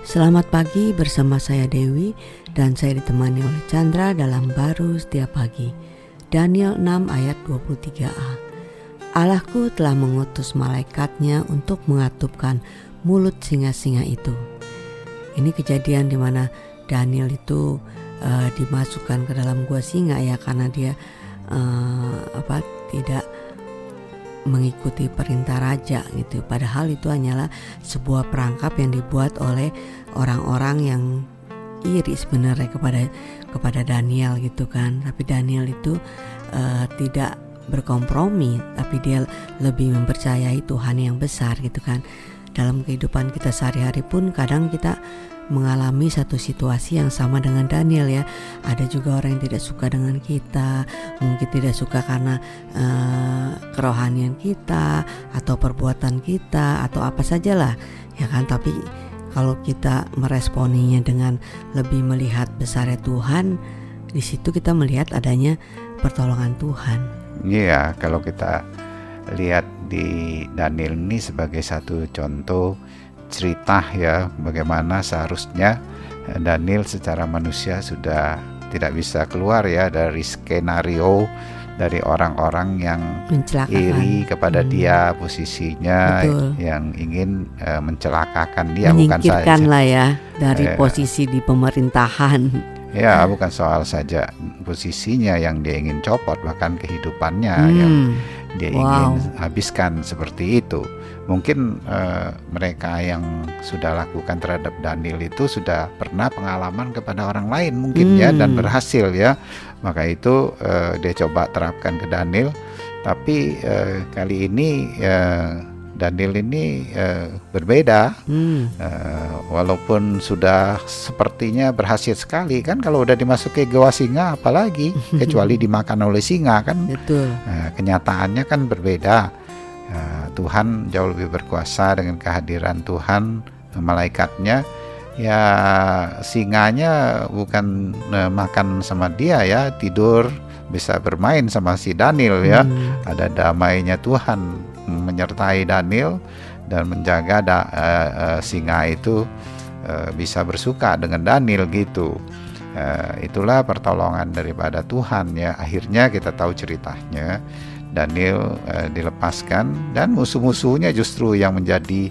Selamat pagi bersama saya Dewi dan saya ditemani oleh Chandra dalam baru setiap pagi. Daniel 6 ayat 23a. Allahku telah mengutus malaikatnya untuk mengatupkan mulut singa-singa itu. Ini kejadian di mana Daniel itu uh, dimasukkan ke dalam gua singa ya karena dia uh, mengikuti perintah raja gitu. Padahal itu hanyalah sebuah perangkap yang dibuat oleh orang-orang yang iri sebenarnya kepada kepada Daniel gitu kan. Tapi Daniel itu uh, tidak berkompromi, tapi dia lebih mempercayai Tuhan yang besar gitu kan. Dalam kehidupan kita sehari-hari pun kadang kita mengalami satu situasi yang sama dengan Daniel ya. Ada juga orang yang tidak suka dengan kita, mungkin tidak suka karena uh, kerohanian kita atau perbuatan kita atau apa sajalah ya kan. Tapi kalau kita meresponinya dengan lebih melihat besarnya Tuhan, di situ kita melihat adanya pertolongan Tuhan. Iya, kalau kita lihat di Daniel ini sebagai satu contoh cerita ya bagaimana seharusnya eh, Daniel secara manusia sudah tidak bisa keluar ya dari skenario dari orang-orang yang iri kepada hmm. dia posisinya Betul. yang ingin uh, mencelakakan dia bukan saja lah ya dari eh, posisi di pemerintahan ya bukan soal saja posisinya yang dia ingin copot bahkan kehidupannya hmm. yang dia wow. ingin habiskan seperti itu. Mungkin uh, mereka yang sudah lakukan terhadap Daniel itu sudah pernah pengalaman kepada orang lain mungkin ya, hmm. ya dan berhasil ya. Maka itu uh, dia coba terapkan ke Daniel. Tapi uh, kali ini uh, Daniel ini uh, berbeda, hmm. uh, walaupun sudah sepertinya berhasil sekali kan kalau udah dimasuki gua singa, apalagi kecuali dimakan oleh singa kan, Betul. Uh, kenyataannya kan berbeda. Uh, Tuhan jauh lebih berkuasa dengan kehadiran Tuhan, malaikatnya. Ya singanya bukan uh, makan sama dia ya tidur bisa bermain sama si Daniel ya. Hmm. Ada damainya Tuhan menyertai Daniel dan menjaga da, uh, uh, singa itu uh, bisa bersuka dengan Daniel gitu. Uh, itulah pertolongan daripada Tuhan ya. Akhirnya kita tahu ceritanya. Daniel uh, dilepaskan dan musuh-musuhnya justru yang menjadi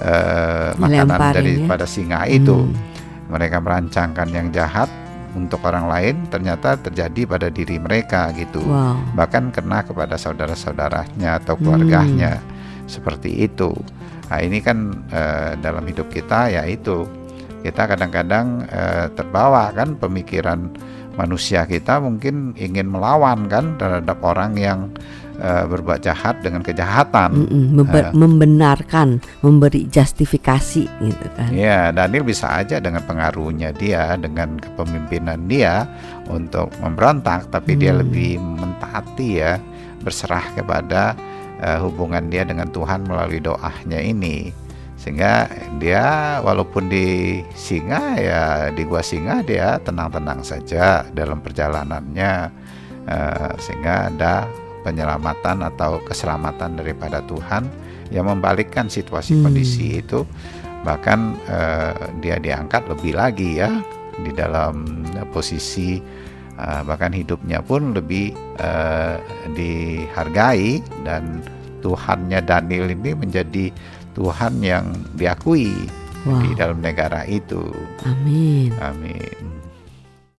uh, makanan ya. daripada ya. singa itu. Hmm. Mereka merancangkan yang jahat untuk orang lain ternyata terjadi pada diri mereka gitu wow. bahkan kena kepada saudara-saudaranya atau keluarganya hmm. seperti itu nah ini kan uh, dalam hidup kita ya itu kita kadang-kadang uh, terbawa kan pemikiran manusia kita mungkin ingin melawan kan terhadap orang yang uh, berbuat jahat dengan kejahatan, mm -mm, uh, membenarkan, memberi justifikasi gitu kan. Ya, Daniel bisa aja dengan pengaruhnya dia, dengan kepemimpinan dia untuk memberontak, tapi mm. dia lebih mentaati ya, berserah kepada uh, hubungan dia dengan Tuhan melalui doanya ini. Sehingga dia walaupun di singa ya di gua singa dia tenang-tenang saja dalam perjalanannya uh, sehingga ada penyelamatan atau keselamatan daripada Tuhan yang membalikkan situasi hmm. kondisi itu bahkan uh, dia diangkat lebih lagi ya di dalam posisi uh, bahkan hidupnya pun lebih uh, dihargai dan Tuhannya Daniel ini menjadi Tuhan yang diakui wow. di dalam negara itu. Amin. Amin.